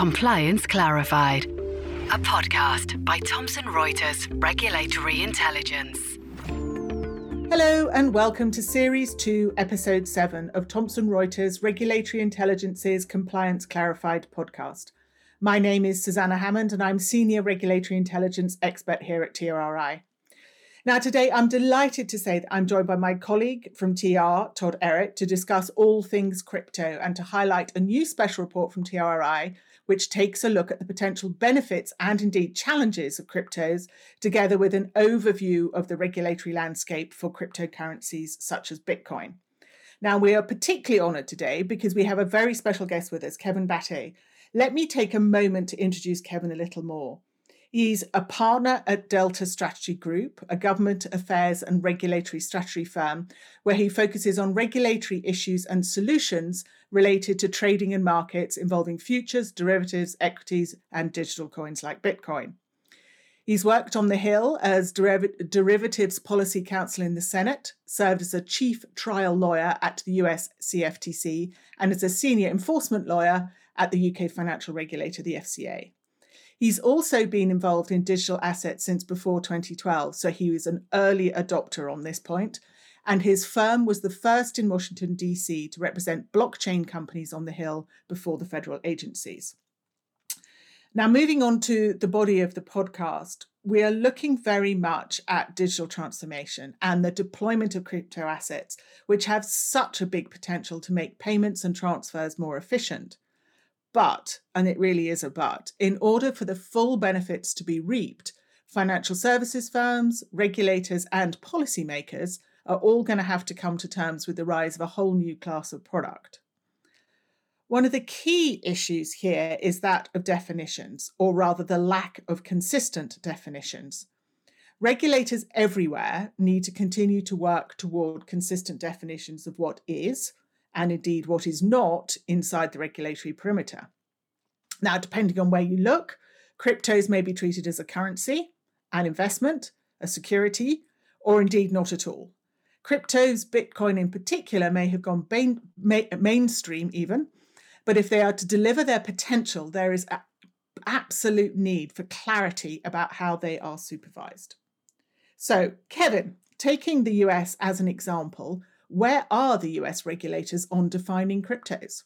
Compliance Clarified, a podcast by Thomson Reuters Regulatory Intelligence. Hello, and welcome to Series 2, Episode 7 of Thomson Reuters Regulatory Intelligence's Compliance Clarified podcast. My name is Susanna Hammond, and I'm Senior Regulatory Intelligence Expert here at TRRI. Now, today I'm delighted to say that I'm joined by my colleague from TR, Todd Ehret, to discuss all things crypto and to highlight a new special report from TRRI, which takes a look at the potential benefits and indeed challenges of cryptos, together with an overview of the regulatory landscape for cryptocurrencies such as Bitcoin. Now, we are particularly honoured today because we have a very special guest with us, Kevin Batteh. Let me take a moment to introduce Kevin a little more. He's a partner at Delta Strategy Group, a government affairs and regulatory strategy firm, where he focuses on regulatory issues and solutions related to trading in markets involving futures, derivatives, equities, and digital coins like Bitcoin. He's worked on the Hill as deriv- Derivatives Policy Counsel in the Senate, served as a chief trial lawyer at the US CFTC, and as a senior enforcement lawyer at the UK financial regulator, the FCA. He's also been involved in digital assets since before 2012, so he was an early adopter on this point. And his firm was the first in Washington, D.C. to represent blockchain companies on the Hill before the federal agencies. Now, moving on to the body of the podcast, we are looking very much at digital transformation and the deployment of crypto assets, which have such a big potential to make payments and transfers more efficient. But, and it really is a but, in order for the full benefits to be reaped, financial services firms, regulators, and policymakers are all going to have to come to terms with the rise of a whole new class of product. One of the key issues here is that of definitions, or rather the lack of consistent definitions. Regulators everywhere need to continue to work toward consistent definitions of what is, and indeed what is not inside the regulatory perimeter. Now, depending on where you look, cryptos may be treated as a currency, an investment, a security, or indeed not at all. Cryptos, Bitcoin in particular, may have gone main, mainstream even, but if they are to deliver their potential, there is absolute need for clarity about how they are supervised. So, Kevin, taking the US as an example, where are the US regulators on defining cryptos?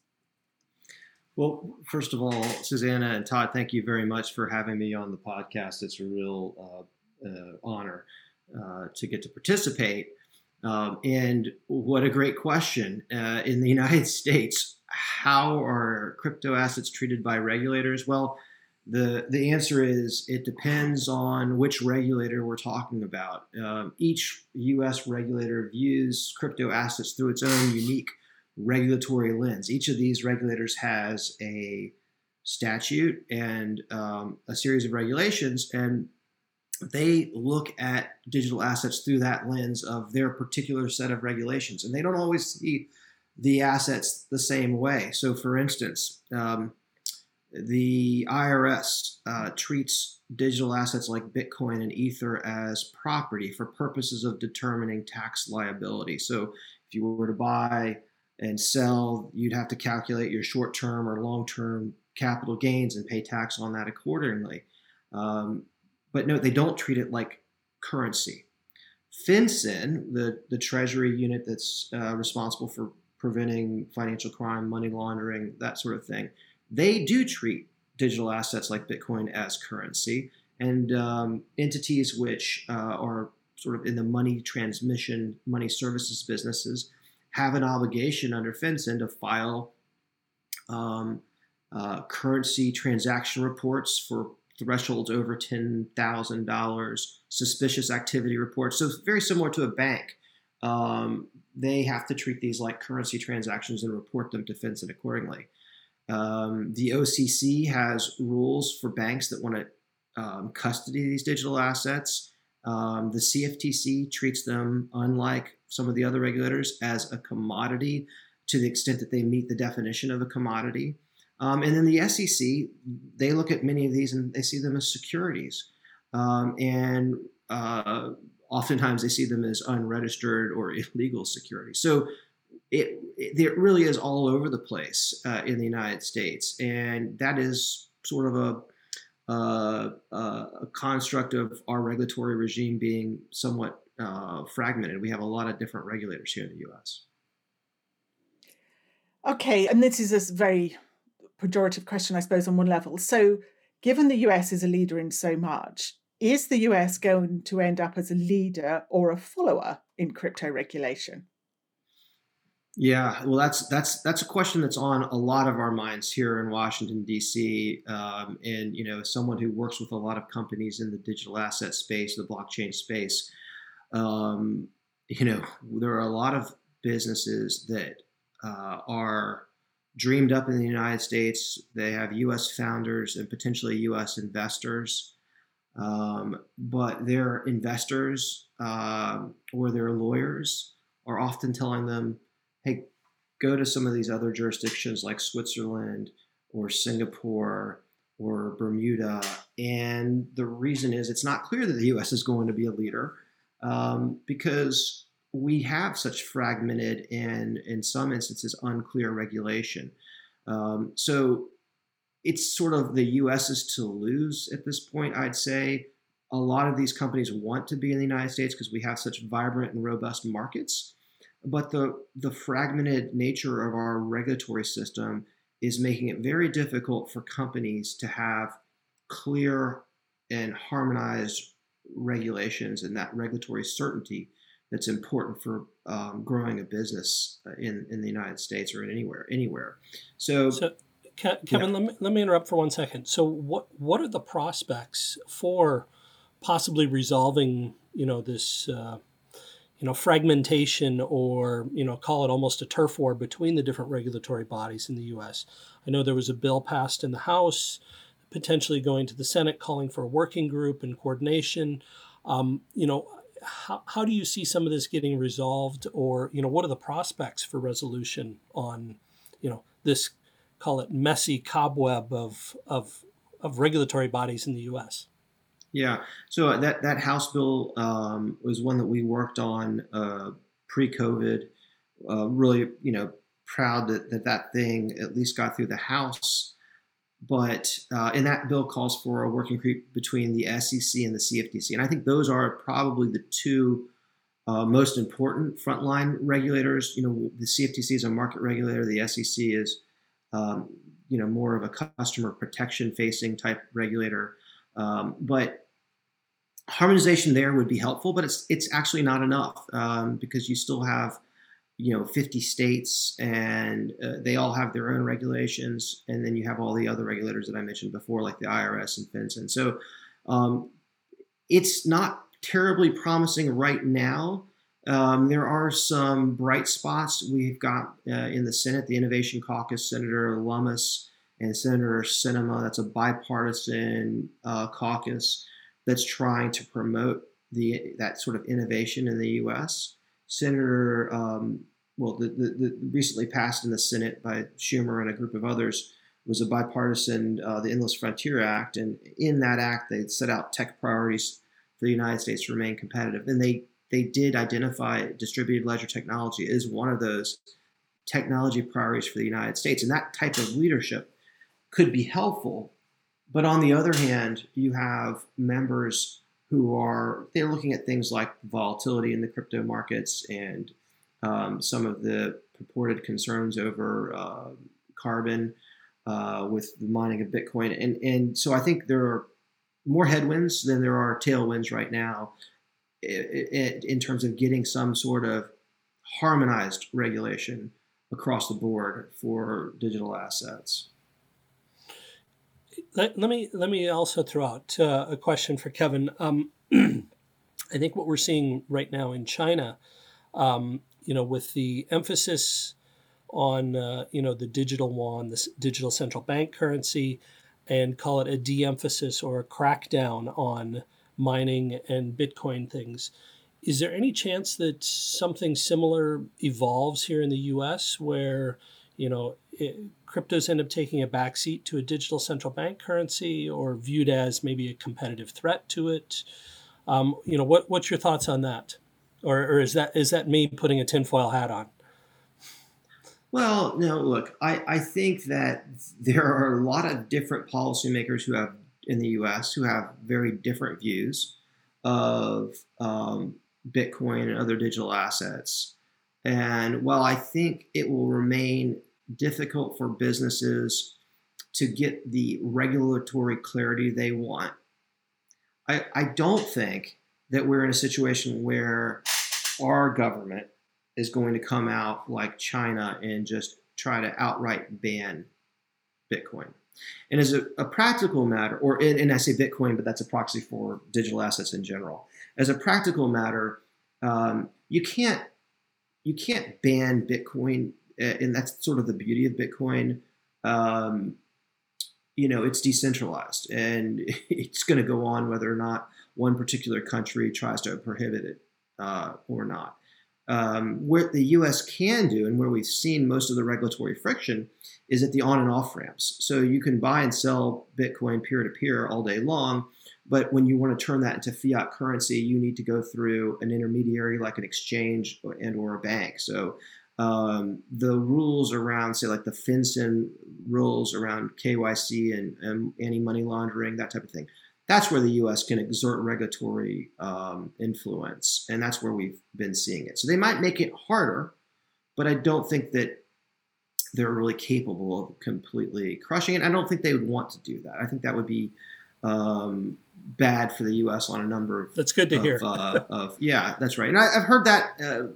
Well, first of all, Susanna and Todd, thank you very much for having me on the podcast. It's a real uh, uh, honor uh, to get to participate. Um, and what a great question. Uh, in the United States, how are crypto assets treated by regulators? Well, the, the answer is it depends on which regulator we're talking about. Um, each US regulator views crypto assets through its own unique regulatory lens. Each of these regulators has a statute and um, a series of regulations, and they look at digital assets through that lens of their particular set of regulations. And they don't always see the assets the same way. So, for instance, um, the IRS uh, treats digital assets like Bitcoin and Ether as property for purposes of determining tax liability. So if you were to buy and sell, you'd have to calculate your short term or long term capital gains and pay tax on that accordingly. Um, but no, they don't treat it like currency. FinCEN, the, the Treasury unit that's uh, responsible for preventing financial crime, money laundering, that sort of thing, they do treat digital assets like Bitcoin as currency, and um, entities which uh, are sort of in the money transmission, money services businesses have an obligation under FinCEN to file um, uh, currency transaction reports for thresholds over $10,000, suspicious activity reports. So, very similar to a bank. Um, they have to treat these like currency transactions and report them to FinCEN accordingly. Um, the OCC has rules for banks that want to um, custody these digital assets. Um, the CFTC treats them, unlike some of the other regulators, as a commodity to the extent that they meet the definition of a commodity. Um, and then the SEC, they look at many of these and they see them as securities. Um, and uh, oftentimes they see them as unregistered or illegal securities. So it, it, really is all over the place uh, in the United States, and that is sort of a uh, uh, a construct of our regulatory regime being somewhat uh, fragmented. We have a lot of different regulators here in the U.S. Okay, and this is a very pejorative question, I suppose, on one level. So, given the US is a leader in so much, is the US going to end up as a leader or a follower in crypto regulation? Yeah, well, that's that's that's a question that's on a lot of our minds here in Washington D.C. Um, and you know, as someone who works with a lot of companies in the digital asset space, the blockchain space, um, you know, there are a lot of businesses that uh, are dreamed up in the United States. They have U.S. founders and potentially U.S. investors, um, but their investors uh, or their lawyers are often telling them, "Hey, go to some of these other jurisdictions like Switzerland or Singapore." Or Bermuda, and the reason is it's not clear that the U.S. is going to be a leader um, because we have such fragmented and, in some instances, unclear regulation. Um, so it's sort of the U.S.'s to lose at this point, I'd say. A lot of these companies want to be in the United States because we have such vibrant and robust markets. But the, the fragmented nature of our regulatory system is making it very difficult for companies to have clear and harmonized regulations and that regulatory certainty that's important for um, growing a business in, in the United States or in anywhere anywhere. So, so Kevin, yeah. let, me, let me interrupt for one second. So, what what are the prospects for possibly resolving you know this uh, you know fragmentation or you know call it almost a turf war between the different regulatory bodies in the U.S. I know there was a bill passed in the House potentially going to the Senate, calling for a working group and coordination. Um, you know, how, how do you see some of this getting resolved, or you know, what are the prospects for resolution on, you know, this call it messy cobweb of of of regulatory bodies in the U.S. Yeah, so that that House bill um, was one that we worked on uh, pre-COVID. Uh, really, you know, proud that, that that thing at least got through the House. But uh, and that bill calls for a working group between the SEC and the CFTC, and I think those are probably the two uh, most important frontline regulators. You know, the CFTC is a market regulator, the SEC is um, you know more of a customer protection facing type regulator, um, but harmonization there would be helpful, but it's it's actually not enough um, because you still have you know 50 states and uh, they all have their own regulations and then you have all the other regulators that i mentioned before like the irs and FinCEN so um, it's not terribly promising right now. Um, there are some bright spots. We've got uh, in the senate the innovation caucus senator lummis and senator Sinema that's a bipartisan uh, caucus that's trying to promote the that sort of innovation in the us Senator, um, well, the, the, the, recently passed in the Senate by Schumer and a group of others was a bipartisan, uh, the Endless Frontier Act, and in that act they set out tech priorities for the United States to remain competitive, and they they did identify distributed ledger technology as one of those technology priorities for the United States, and that type of leadership could be helpful. But on the other hand, you have members who are they're looking at things like volatility in the crypto markets and um, some of the purported concerns over uh, carbon uh, with the mining of Bitcoin, and and so I think there are more headwinds than there are tailwinds right now in terms of getting some sort of harmonized regulation across the board for digital assets. Let, let me let me also throw out uh, a question for Kevin. Um, I think what we're seeing right now in China, um, you know, with the emphasis on uh, you know the digital yuan, this digital central bank currency, and call it a de-emphasis or a crackdown on mining and Bitcoin things. Is there any chance that something similar evolves here in the U.S. where you know it, cryptos end up taking a backseat to a digital central bank currency or viewed as maybe a competitive threat to it. Um, you know, what, what's your thoughts on that? Or, or is that is that me putting a tinfoil hat on? Well, no, look, I, I think that there are a lot of different policymakers who have in the U.S. who have very different views of um, Bitcoin and other digital assets. And while I think it will remain difficult for businesses to get the regulatory clarity they want, I, I don't think that we're in a situation where our government is going to come out like China and just try to outright ban Bitcoin. And as a, a practical matter, or and I say Bitcoin, but that's a proxy for digital assets in general. As a practical matter, um, you can't you can't ban Bitcoin, uh, and that's sort of the beauty of Bitcoin. Um, you know, it's decentralized, and it's going to go on whether or not one particular country tries to prohibit it uh, or not. Um, what the U.S. can do, and where we've seen most of the regulatory friction, is at the on and off ramps. So you can buy and sell Bitcoin peer to peer all day long, but when you want to turn that into fiat currency, you need to go through an intermediary like an exchange and or a bank. So um, the rules around, say, like the FinCEN rules around KYC and, and anti money laundering, that type of thing, that's where the U.S. can exert regulatory um, influence, and that's where we've been seeing it. So they might make it harder, but I don't think that they're really capable of completely crushing it. I don't think they would want to do that. I think that would be um, bad for the U.S. on a number of. That's good to of, hear. uh, of, yeah, that's right, and I, have heard that. Uh,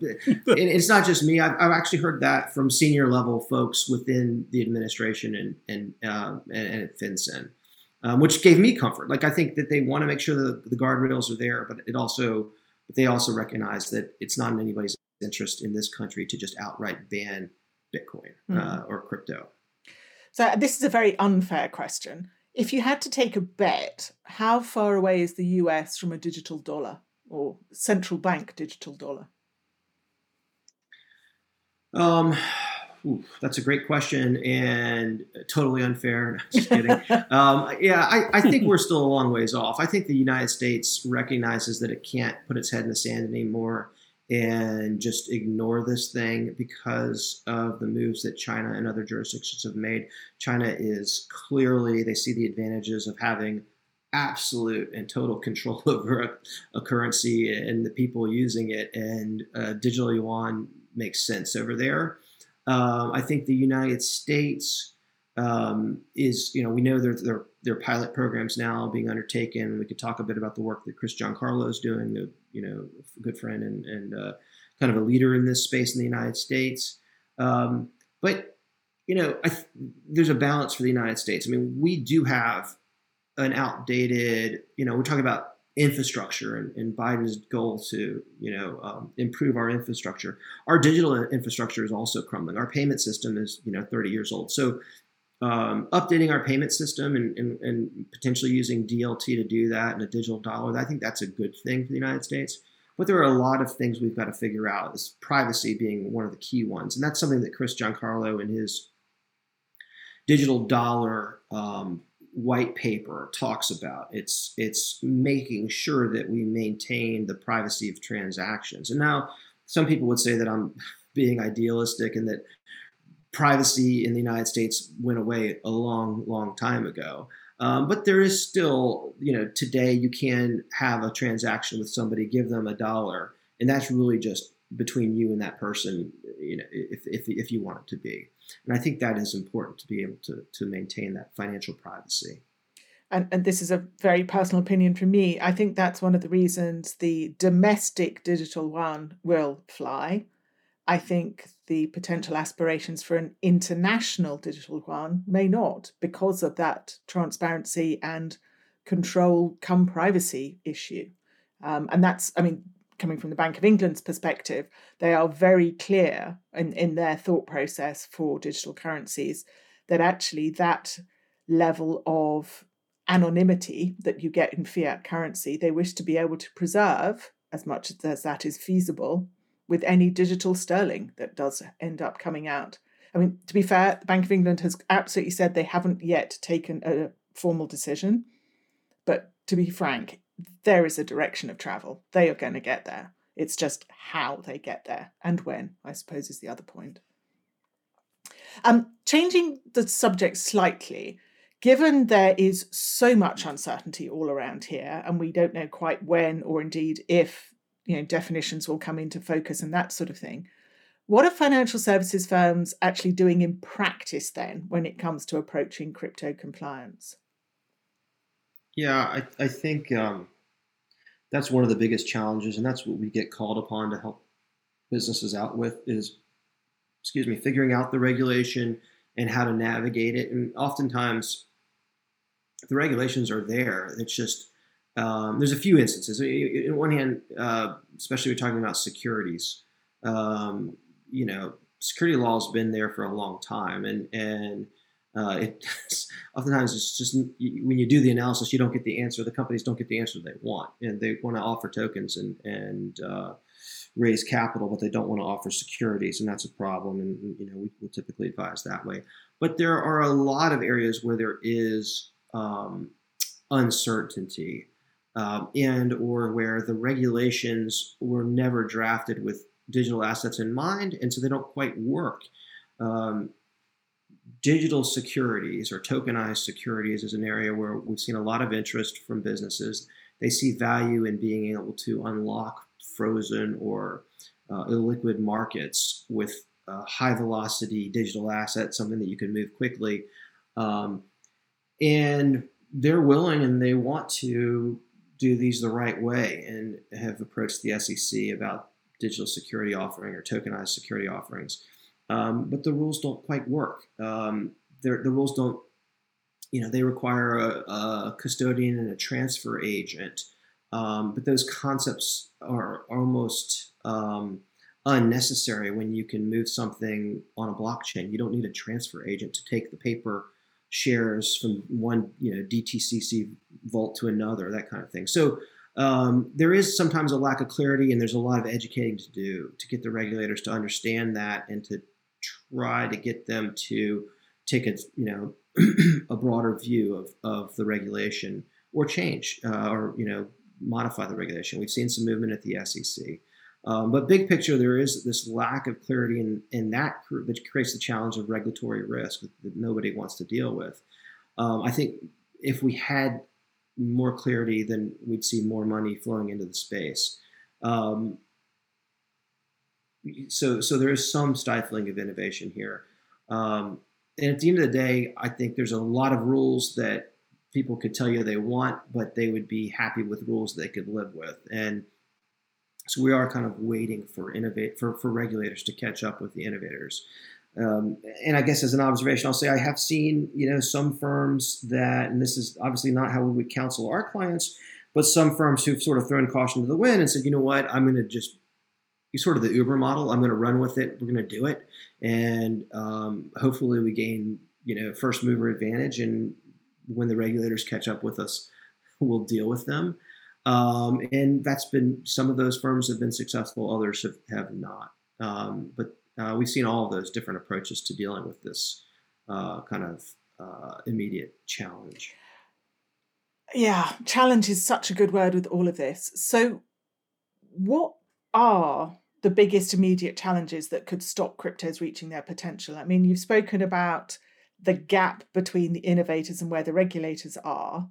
it's not just me. I've, I've, actually heard that from senior level folks within the administration and and uh, and, and at FinCEN um, which gave me comfort. Like I think that they want to make sure that the guardrails are there, but it also, but they also recognize that it's not in anybody's interest in this country to just outright ban Bitcoin mm. uh, or crypto. So this is a very unfair question. If you had to take a bet, how far away is the US from a digital dollar or central bank digital dollar? Um, Ooh, that's a great question and totally unfair. Just kidding. um, yeah, I, I, think we're still a long ways off. I think the United States recognizes that it can't put its head in the sand anymore and just ignore this thing because of the moves that China and other jurisdictions have made. China is clearly, they see the advantages of having absolute and total control over a, a currency and the people using it, and uh, digital yuan makes sense over there. Um, I think the United States um, is, you know, we know there, there, are pilot programs now being undertaken. We could talk a bit about the work that Chris Giancarlo is doing, a, you know, good friend and, and uh, kind of a leader in this space in the United States. Um, but, you know, th- there's a balance for the United States. I mean, we do have an outdated, you know, we're talking about infrastructure and, and, Biden's goal to you know um, improve our infrastructure. Our digital infrastructure is also crumbling. Our payment system is you know 30 years old. So um, updating our payment system and, and, and, potentially using DLT to do that and a digital dollar, I think that's a good thing for the United States. But there are a lot of things we've got to figure out, this privacy being one of the key ones. And that's something that Chris Giancarlo in his digital dollar um, white paper talks about. It's it's making sure that we maintain the privacy of transactions. And now some people would say that I'm being idealistic and that privacy in the United States went away a long, long time ago. Um, but there is still, you know, today you can have a transaction with somebody, give them a dollar, and that's really just between you and that person, you know, if, if, if you want it to be. And I think that is important to be able to, to maintain that financial privacy. And, and this is a very personal opinion from me. I think that's one of the reasons the domestic digital one will fly. I think the potential aspirations for an international digital yuan may not because of that transparency and control come privacy issue. Um, and that's, I mean, coming from the Bank of England's perspective, they are very clear in, in their thought process for digital currencies that actually that level of anonymity that you get in fiat currency, they wish to be able to preserve as much as that is feasible with any digital sterling that does end up coming out. I mean, to be fair, the Bank of England has absolutely said they haven't yet taken a formal decision. But to be frank, there is a direction of travel. They are going to get there. It's just how they get there and when, I suppose, is the other point. Um, changing the subject slightly, given there is so much uncertainty all around here, and we don't know quite when or indeed if you know definitions will come into focus and that sort of thing. What are financial services firms actually doing in practice then when it comes to approaching crypto compliance? Yeah, I, I think um, that's one of the biggest challenges, and that's what we get called upon to help businesses out with is, excuse me, figuring out the regulation and how to navigate it. And oftentimes, the regulations are there. It's just um, there's a few instances. In one hand, uh, especially we're talking about securities. Um, you know, security law has been there for a long time, and and uh, it oftentimes it's just when you do the analysis, you don't get the answer. The companies don't get the answer they want, and they want to offer tokens and and uh, raise capital, but they don't want to offer securities, and that's a problem. And you know, we typically advise that way. But there are a lot of areas where there is um, uncertainty, um, and or where the regulations were never drafted with digital assets in mind, and so they don't quite work. Um, digital securities or tokenized securities is an area where we've seen a lot of interest from businesses. They see value in being able to unlock frozen or uh, illiquid markets with uh, high velocity digital assets, something that you can move quickly. Um, and they're willing and they want to do these the right way and have approached the SEC about digital security offering or tokenized security offerings. Um, but the rules don't quite work. Um, the rules don't, you know, they require a, a custodian and a transfer agent. Um, but those concepts are almost um, unnecessary when you can move something on a blockchain. You don't need a transfer agent to take the paper shares from one, you know, DTCC vault to another, that kind of thing. So um, there is sometimes a lack of clarity, and there's a lot of educating to do to get the regulators to understand that and to try to get them to take a you know a broader view of, of the regulation or change uh, or you know modify the regulation. We've seen some movement at the SEC. Um, but big picture, there is this lack of clarity in, in that that creates the challenge of regulatory risk that nobody wants to deal with. Um, I think if we had more clarity, then we'd see more money flowing into the space. Um, so, so there is some stifling of innovation here. Um, and at the end of the day, I think there's a lot of rules that people could tell you they want, but they would be happy with rules they could live with. And so we are kind of waiting for innovate for, for regulators to catch up with the innovators. Um, and I guess as an observation, I'll say I have seen, you know, some firms that, and this is obviously not how we would counsel our clients, but some firms who've sort of thrown caution to the wind and said, you know what, I'm going to just sort of the Uber model. I'm going to run with it. We're going to do it, and um, hopefully we gain, you know, first mover advantage. And when the regulators catch up with us, we'll deal with them. Um, and that's been some of those firms have been successful, others have, have not. Um, but uh, we've seen all of those different approaches to dealing with this uh, kind of uh, immediate challenge. Yeah, challenge is such a good word with all of this. So, what are the biggest immediate challenges that could stop cryptos reaching their potential? I mean, you've spoken about the gap between the innovators and where the regulators are.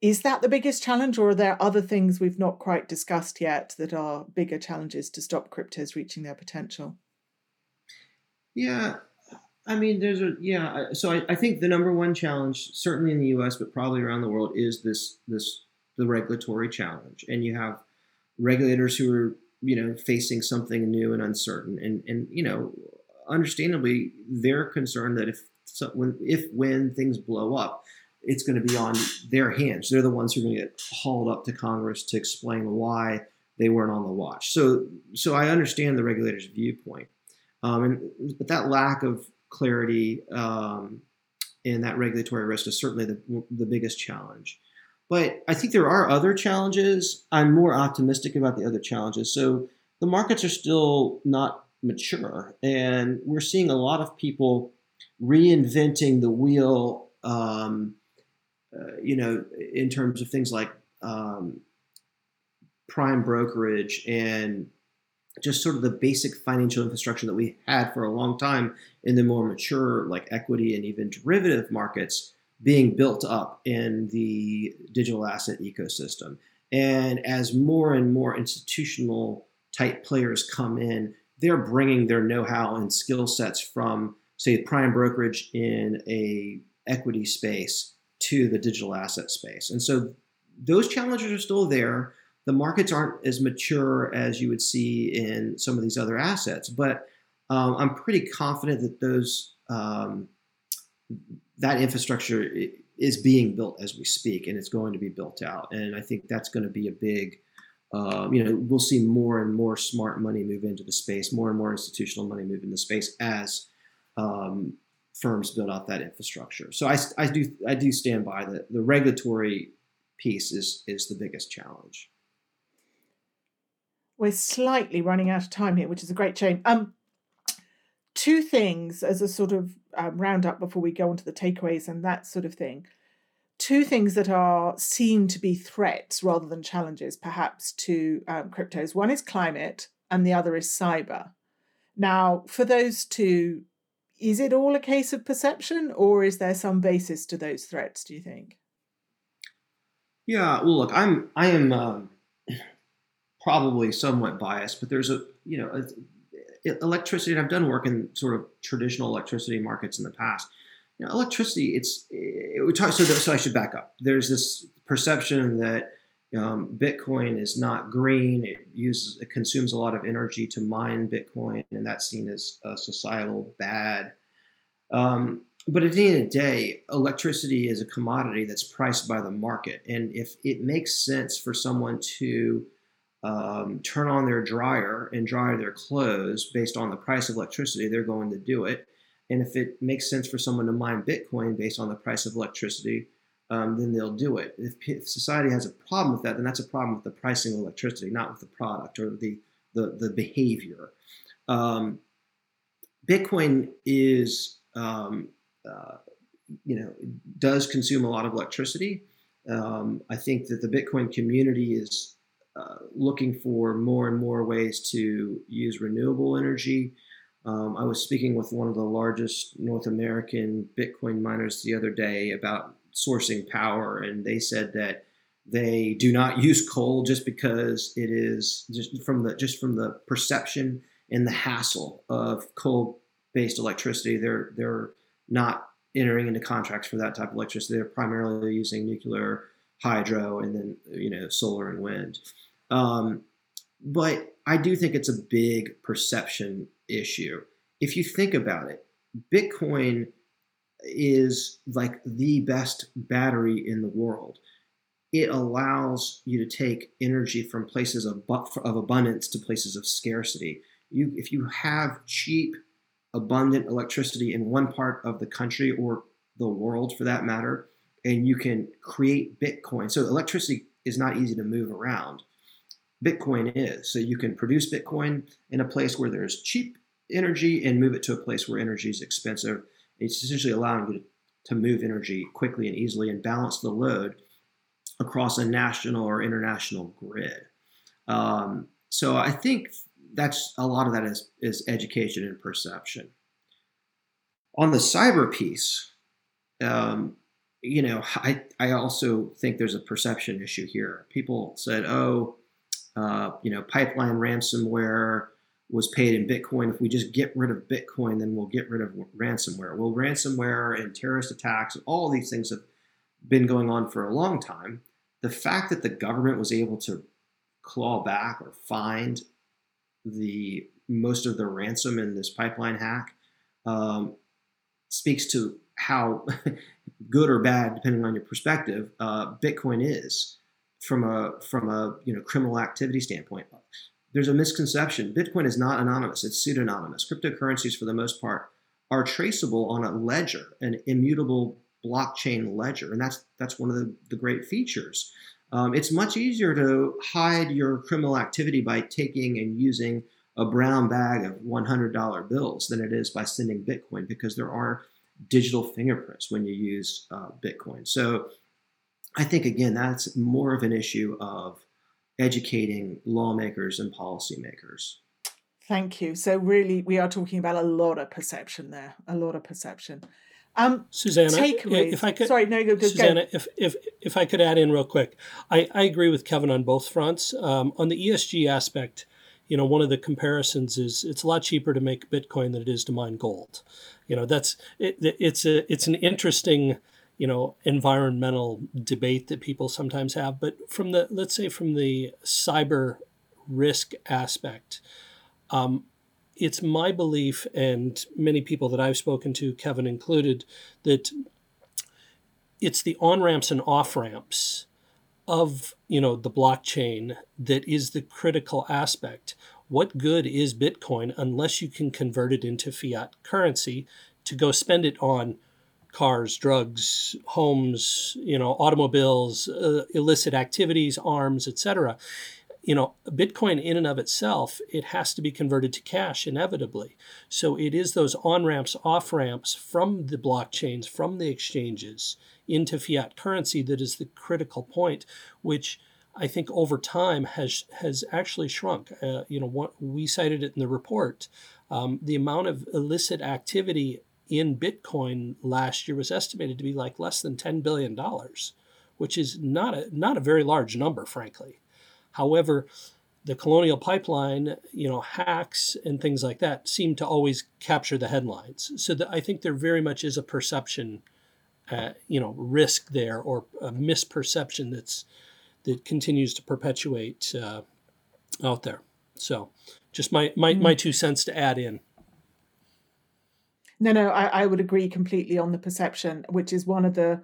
Is that the biggest challenge, or are there other things we've not quite discussed yet that are bigger challenges to stop cryptos reaching their potential? Yeah, I mean, there's a yeah. So I, I think the number one challenge, certainly in the U.S., but probably around the world, is this this the regulatory challenge, and you have regulators who are you know facing something new and uncertain, and and you know, understandably, they're concerned that if so, when if when things blow up, it's going to be on their hands. They're the ones who are going to get hauled up to Congress to explain why they weren't on the watch. So so I understand the regulators' viewpoint. Um, and but that lack of clarity um, and that regulatory risk is certainly the, the biggest challenge. But I think there are other challenges. I'm more optimistic about the other challenges. So the markets are still not mature, and we're seeing a lot of people reinventing the wheel. Um, uh, you know, in terms of things like um, prime brokerage and just sort of the basic financial infrastructure that we had for a long time in the more mature, like equity and even derivative markets, being built up in the digital asset ecosystem. And as more and more institutional type players come in, they're bringing their know-how and skill sets from, say, prime brokerage in a equity space to the digital asset space. And so those challenges are still there. The markets aren't as mature as you would see in some of these other assets, but um, I'm pretty confident that those um, that infrastructure is being built as we speak, and it's going to be built out. And I think that's going to be a big, uh, you know, we'll see more and more smart money move into the space, more and more institutional money move into the space as um, firms build out that infrastructure. So I, I do I do stand by that the regulatory piece is is the biggest challenge. We're slightly running out of time here, which is a great shame. Um, two things as a sort of um, roundup before we go on to the takeaways and that sort of thing. Two things that are seen to be threats rather than challenges, perhaps, to um, cryptos. One is climate, and the other is cyber. Now, for those two, is it all a case of perception, or is there some basis to those threats? Do you think? Yeah, well, look, I'm I am um, probably somewhat biased, but there's a you know electricity, and I've done work in sort of traditional electricity markets in the past. You know, electricity, it's it, we talk, so, so I should back up. There's this perception that um, Bitcoin is not green. It uses it consumes a lot of energy to mine Bitcoin, and that's seen as a societal bad. Um, but at the end of the day, electricity is a commodity that's priced by the market, and if it makes sense for someone to um, turn on their dryer and dry their clothes based on the price of electricity, they're going to do it. And if it makes sense for someone to mine Bitcoin based on the price of electricity, um, then they'll do it. If, if, society has a problem with that, then that's a problem with the pricing of electricity, not with the product or the the, the behavior. Um, Bitcoin is, um, uh, you know, does consume a lot of electricity. Um, I think that the Bitcoin community is uh, looking for more and more ways to use renewable energy. Um, I was speaking with one of the largest North American Bitcoin miners the other day about sourcing power, and they said that they do not use coal just because it is just from the just from the perception and the hassle of coal-based electricity. They're they're not entering into contracts for that type of electricity. They're primarily using nuclear, hydro, and then you know solar and wind. Um, but I do think it's a big perception issue. If you think about it, Bitcoin is like the best battery in the world. It allows you to take energy from places of, of abundance to places of scarcity. You, if you have cheap, abundant electricity in one part of the country or the world for that matter, and you can create Bitcoin. So electricity is not easy to move around. Bitcoin is. So you can produce Bitcoin in a place where there's cheap energy and move it to a place where energy is expensive. It's essentially allowing you to, to move energy quickly and easily and balance the load across a national or international grid. Um, so I think that's a lot of that is, is education and perception. On the cyber piece, um, you know, I, I also think there's a perception issue here. People said, oh, uh, you know, pipeline ransomware was paid in Bitcoin. If we just get rid of Bitcoin, then we'll get rid of ransomware. Well, ransomware and terrorist attacks, all these things have been going on for a long time. The fact that the government was able to claw back or find the most of the ransom in this pipeline hack um, speaks to how good or bad, depending on your perspective, uh, Bitcoin is from a from a you know criminal activity standpoint. There's a misconception. Bitcoin is not anonymous; it's pseudonymous. Cryptocurrencies, for the most part, are traceable on a ledger, an immutable blockchain ledger, and that's that's one of the, the great features. Um, it's much easier to hide your criminal activity by taking and using a brown bag of $100 bills than it is by sending Bitcoin because there are digital fingerprints when you use uh, Bitcoin. So I think again that's more of an issue of educating lawmakers and policymakers. Thank you. So really, we are talking about a lot of perception there. A lot of perception. Um, Susanna, takeaways. if I could, sorry, no, go, go Susanna, go. if if if I could add in real quick, I, I agree with Kevin on both fronts. Um, on the ESG aspect, you know, one of the comparisons is it's a lot cheaper to make Bitcoin than it is to mine gold. You know, that's it, it's a it's an interesting you know environmental debate that people sometimes have. But from the let's say from the cyber risk aspect. Um, it's my belief, and many people that I've spoken to, Kevin included, that it's the on ramps and off ramps of you know the blockchain that is the critical aspect. What good is Bitcoin unless you can convert it into fiat currency to go spend it on cars, drugs, homes, you know, automobiles, uh, illicit activities, arms, etc you know, Bitcoin in and of itself, it has to be converted to cash inevitably. So it is those on ramps, off ramps from the blockchains, from the exchanges into fiat currency that is the critical point, which I think over time has has actually shrunk. Uh, you know, what, we cited it in the report. Um, the amount of illicit activity in Bitcoin last year was estimated to be like less than ten billion dollars, which is not a not a very large number, frankly. However, the colonial pipeline, you know, hacks and things like that seem to always capture the headlines. So that I think there very much is a perception, uh, you know, risk there or a misperception that's that continues to perpetuate uh, out there. So, just my my, mm. my two cents to add in. No, no, I, I would agree completely on the perception, which is one of the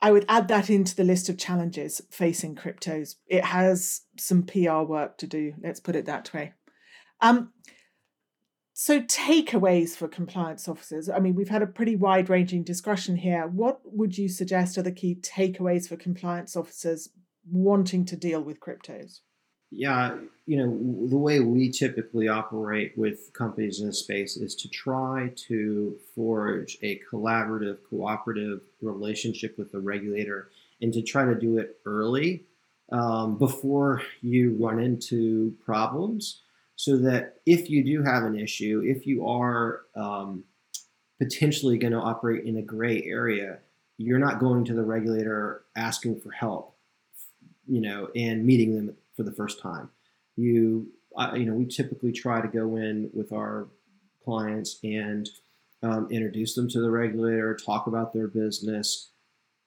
I would add that into the list of challenges facing cryptos. It has some PR work to do, let's put it that way. Um, so, takeaways for compliance officers. I mean, we've had a pretty wide ranging discussion here. What would you suggest are the key takeaways for compliance officers wanting to deal with cryptos? Yeah, you know, the way we typically operate with companies in this space is to try to forge a collaborative, cooperative relationship with the regulator and to try to do it early um, before you run into problems so that if you do have an issue, if you are um, potentially going to operate in a gray area, you're not going to the regulator asking for help, you know, and meeting them for the first time. You, uh, you know, we typically try to go in with our clients and um, introduce them to the regulator, talk about their business,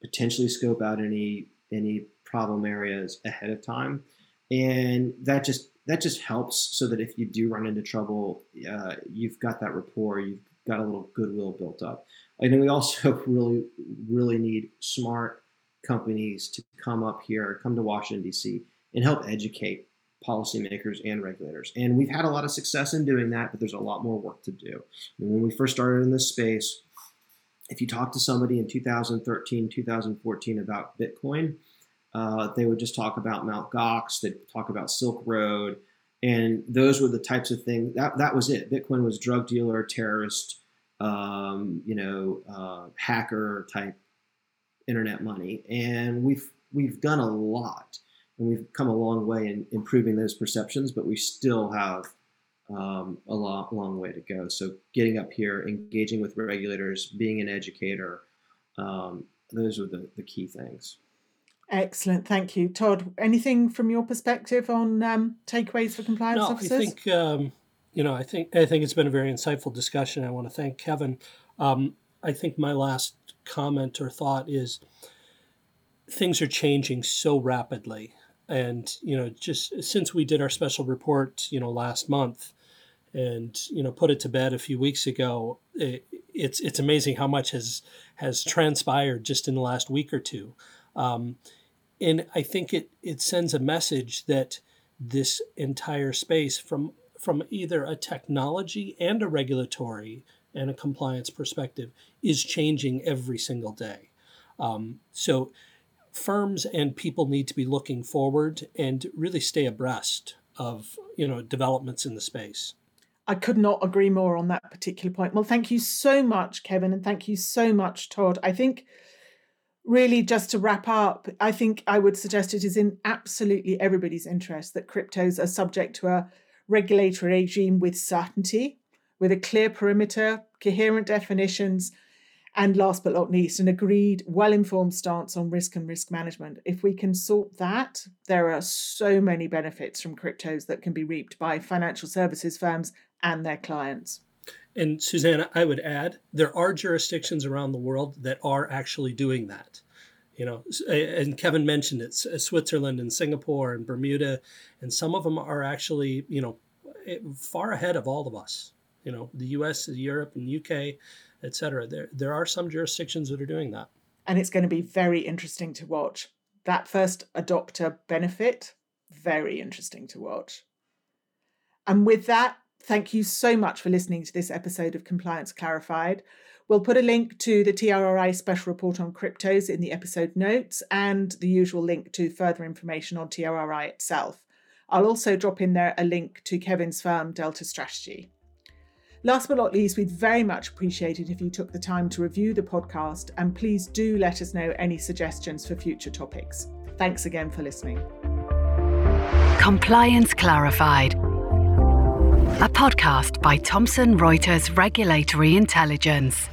potentially scope out any any problem areas ahead of time, and that just that just helps so that if you do run into trouble, uh, you've got that rapport, you've got a little goodwill built up. And think we also really really need smart companies to come up here, come to Washington D.C and help educate policymakers and regulators. And we've had a lot of success in doing that, but there's a lot more work to do. When we first started in this space, if you talk to somebody in 2013, 2014 about Bitcoin, uh, they would just talk about Mt. Gox, they'd talk about Silk Road, and those were the types of things. That that was it. Bitcoin was drug dealer, terrorist, um, you know, uh, hacker type internet money, and we've we've done a lot and we've come a long way in improving those perceptions, but we still have um, a long, long way to go. So getting up here, engaging with regulators, being an educator, um, those are the, the key things. Excellent, thank you, Todd. Anything from your perspective on um, takeaways for compliance no, officers? I think um, you know, I think I think it's been a very insightful discussion. I want to thank Kevin. Um, I think my last comment or thought is things are changing so rapidly and you know just since we did our special report you know last month and you know put it to bed a few weeks ago it, it's it's amazing how much has has transpired just in the last week or two. Um, and i think it it sends a message that this entire space from from either a technology and a regulatory and a compliance perspective is changing every single day. Um, so firms and people need to be looking forward and really stay abreast of you know developments in the space. I could not agree more on that particular point. Well, thank you so much, Kevin, and thank you so much, Todd. I think really just to wrap up, I think I would suggest it is in absolutely everybody's interest that cryptos are subject to a regulatory regime with certainty, with a clear perimeter, coherent definitions, and last but not least, an agreed, well informed stance on risk and risk management. If we can sort that, there are so many benefits from cryptos that can be reaped by financial services firms and their clients. And Susanna, I would add there are jurisdictions around the world that are actually doing that. You know, and Kevin mentioned it Switzerland and Singapore and Bermuda, and some of them are actually, you know, eh, far ahead of all of us. You know, the US, Europe, and UK etc. There, there are some jurisdictions that are doing that. And it's going to be very interesting to watch. That first adopter benefit, very interesting to watch. And with that, thank you so much for listening to this episode of Compliance Clarified. We'll put a link to the TRRI special report on cryptos in the episode notes and the usual link to further information on TRRI itself. I'll also drop in there a link to Kevin's firm, Delta Strategy. Last but not least, we'd very much appreciate it if you took the time to review the podcast and please do let us know any suggestions for future topics. Thanks again for listening. Compliance Clarified, a podcast by Thomson Reuters Regulatory Intelligence.